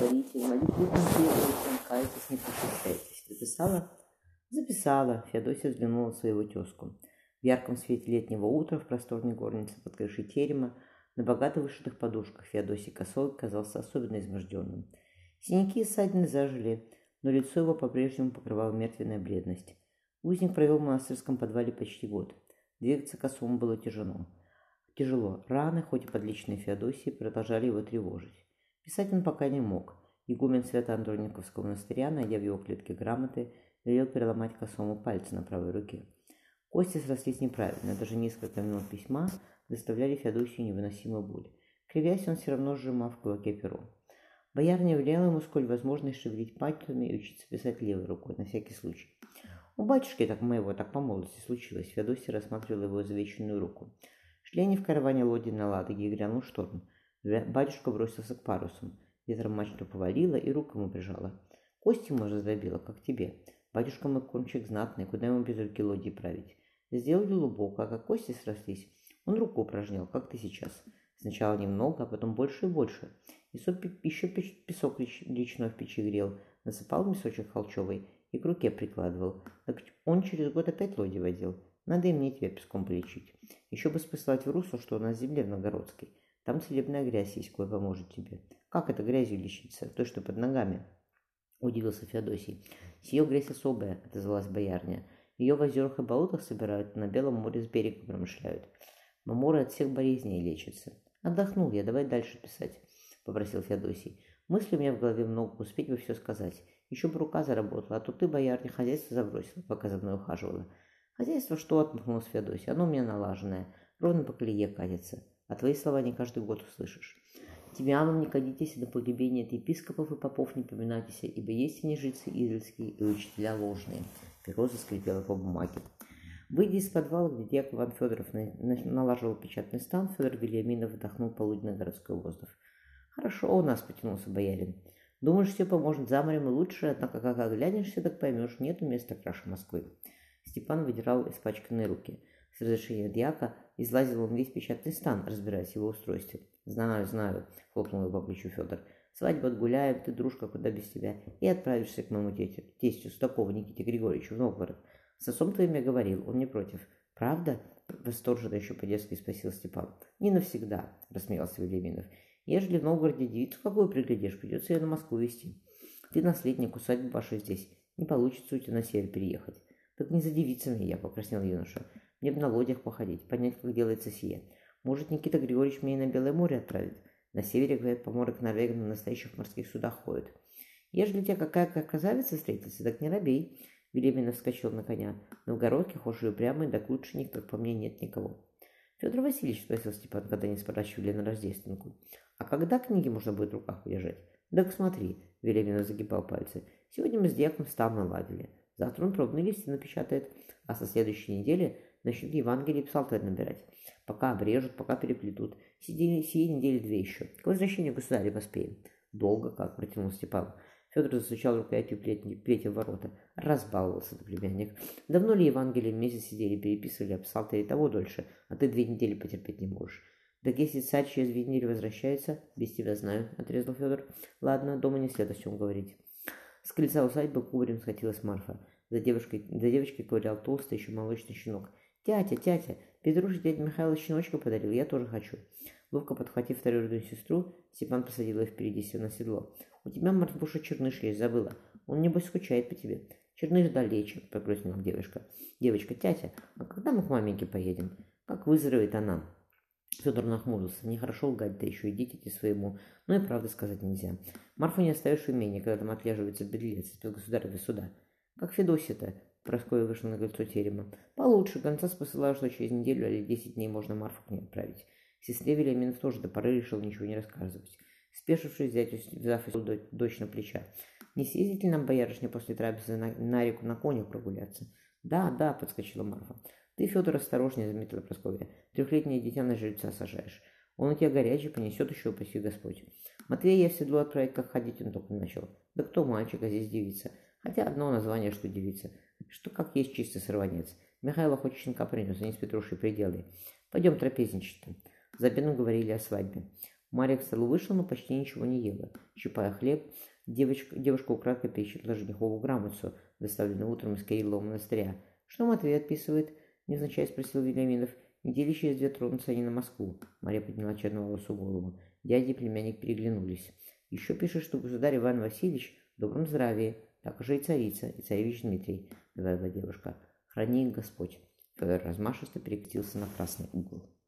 говорите, молитву конкретно, кайтесь, не прощайтесь. Записала? Записала. Феодосия взглянула своего тезку. В ярком свете летнего утра в просторной горнице под крышей терема на богато вышитых подушках Феодосий Косой казался особенно изможденным. Синяки и ссадины зажили, но лицо его по-прежнему покрывала мертвенная бледность. Узник провел в монастырском подвале почти год. Двигаться косому было тяжело. Тяжело. Раны, хоть и подличные Феодосии, продолжали его тревожить. Писать он пока не мог. Игумен Свято-Андрониковского монастыря, найдя в его клетке грамоты, велел переломать косому пальцы на правой руке. Кости срослись неправильно, даже несколько минут письма доставляли Феодосию невыносимую боль. Кривясь, он все равно сжимал в кулаке перо. Бояр не велел ему, сколь возможно, шевелить пальцами и учиться писать левой рукой, на всякий случай. У батюшки так моего, так по молодости случилось. Феодосий рассматривал его завеченную руку. Шли они в караване лодии на Ладоге, и грянул шторм. Батюшка бросился к парусам. Ветром мачту повалило и руку ему прижало. Кости ему раздробило, как тебе. Батюшка мой кончик знатный, куда ему без руки лодии править? Сделали глубоко, а как кости срослись, он руку упражнял, как ты сейчас. Сначала немного, а потом больше и больше. И еще песок речной в печи грел, насыпал мешочек холчевый и к руке прикладывал. Так он через год опять лоди водил. Надо и мне тебя песком полечить. Еще бы спасать в русло, что у нас земле в Новгородской. Там целебная грязь есть, кое поможет тебе. Как это грязью лечиться? То, что под ногами. Удивился Феодосий. Сие грязь особая, отозвалась боярня. Ее в озерах и болотах собирают, на Белом море с берега промышляют. Маморы от всех болезней лечатся. Отдохнул я, давай дальше писать, попросил Феодосий. Мысли у меня в голове много, успеть бы все сказать. Еще бы рука заработала, а то ты, боярня, хозяйство забросила, пока за мной ухаживала. Хозяйство что, отмахнулась Феодосия, оно у меня налаженное, ровно по колее катится. А твои слова не каждый год услышишь. Тимианом не кадитесь, до погребения от епископов и попов не поминайтесь, ибо есть они жрецы израильские и учителя ложные. Перо заскрипело по бумаге. Выйдя из подвала, где дьяк Иван Федоров налаживал печатный стан, Федор Вильяминов вдохнул полуденный городской воздух. «Хорошо у нас», — потянулся боярин. «Думаешь, все поможет за морем и лучше, однако, как оглянешься, так поймешь, нету места краше Москвы». Степан выдирал испачканные руки. С разрешения дьяка излазил он весь печатный стан, разбираясь в его устройстве. «Знаю, знаю», — хлопнул его по плечу Федор. «Свадьбу отгуляем, ты, дружка, куда без тебя, и отправишься к моему тете, тестю Стакову Никите Григорьевичу в Новгород. С отцом твоим я говорил, он не против. Правда?» Восторженно еще по-детски спросил Степан. «Не навсегда», — рассмеялся Велиминов. «Ежели в Новгороде девицу какую приглядишь, придется ее на Москву везти. Ты наследник, усадьба ваша здесь. Не получится у тебя на север переехать». «Так не за девицами я», — покраснел юноша. «Мне бы на лодях походить, понять, как делается сие. Может, Никита Григорьевич меня и на Белое море отправит? На севере, говорят, поморы к Норвегам на настоящих морских судах ходят. Ежели тебе какая красавица встретится, так не робей. Велимин вскочил на коня. Новгородки, хошь и упрямый, да лучше как по мне, нет никого. Федор Васильевич, спросил Степан, когда они сворачивали на рождественку. А когда книги можно будет в руках удержать? Так смотри, Велимин загибал пальцы. Сегодня мы с дьяком стал наладили. Завтра он пробные листы напечатает, а со следующей недели начнут Евангелие и Псалтырь набирать. Пока обрежут, пока переплетут. Сидели сие недели две еще. К возвращению государя поспеем. Долго как, протянул Степан. Федор застучал рукоятью плети в ворота. Разбаловался ты, племянник. Давно ли Евангелие месяц сидели, переписывали, а псалтыре того дольше, а ты две недели потерпеть не можешь. Так если царь через две недели возвращается, без тебя знаю, отрезал Федор. Ладно, дома не след о чем говорить. С крыльца усадьбы кубарем схватилась Марфа. За девушкой, за девочкой ковырял толстый еще молочный щенок. «Тятя, тятя, Петруша дядя Михаил щеночка подарил, я тоже хочу». Ловко подхватив вторую сестру, Степан посадил ее впереди сел на седло. У тебя, Марфуша, черныш есть, забыла. Он, небось, скучает по тебе. Черныш далече, погрустнела девушка. Девочка, тятя, а когда мы к маменьке поедем? Как выздоровеет она? Федор нахмурился. Нехорошо лгать, да еще и дитяти своему. Но и правды сказать нельзя. Марфу не оставишь в имении, когда там отлеживается беглец из государя суда. Как Федосия-то? Проскоя вышла на кольцо терема. Получше. Конца посылаю, что через неделю или десять дней можно Марфу к ней отправить. Сестре Вильяминов тоже до поры решил ничего не рассказывать. Спешившись, взять, взяв дочь на плеча. «Не съездить ли нам, боярышня, после трапезы на, на реку на конях прогуляться?» «Да, да», — подскочила Марфа. «Ты, Федор, осторожнее», — заметила Прасковья. «Трехлетнее дитя на жильца сажаешь. Он у тебя горячий, понесет еще, упаси Господь». Матвей я в седло отправить, как ходить он только начал. Да кто мальчик, а здесь девица? Хотя одно название, что девица. Что как есть чистый сорванец. Михайло хоть щенка принес, они с Петрушей пределы. Пойдем трапезничать-то. За обедом говорили о свадьбе. Марья к столу вышла, но почти ничего не ела. Щипая хлеб, девочка, девушка украдкой перечитала женихову грамоту, доставленную утром из Кириллова монастыря. «Что Матвей отписывает?» – невзначай спросил Вильяминов. «Недели через две тронутся они на Москву». Марья подняла черноволосую голову. Дядя и племянник переглянулись. «Еще пишет, что государь Иван Васильевич в добром здравии, так же и царица, и царевич Дмитрий», – добавила девушка. «Храни их Господь». Федор размашисто перекатился на красный угол.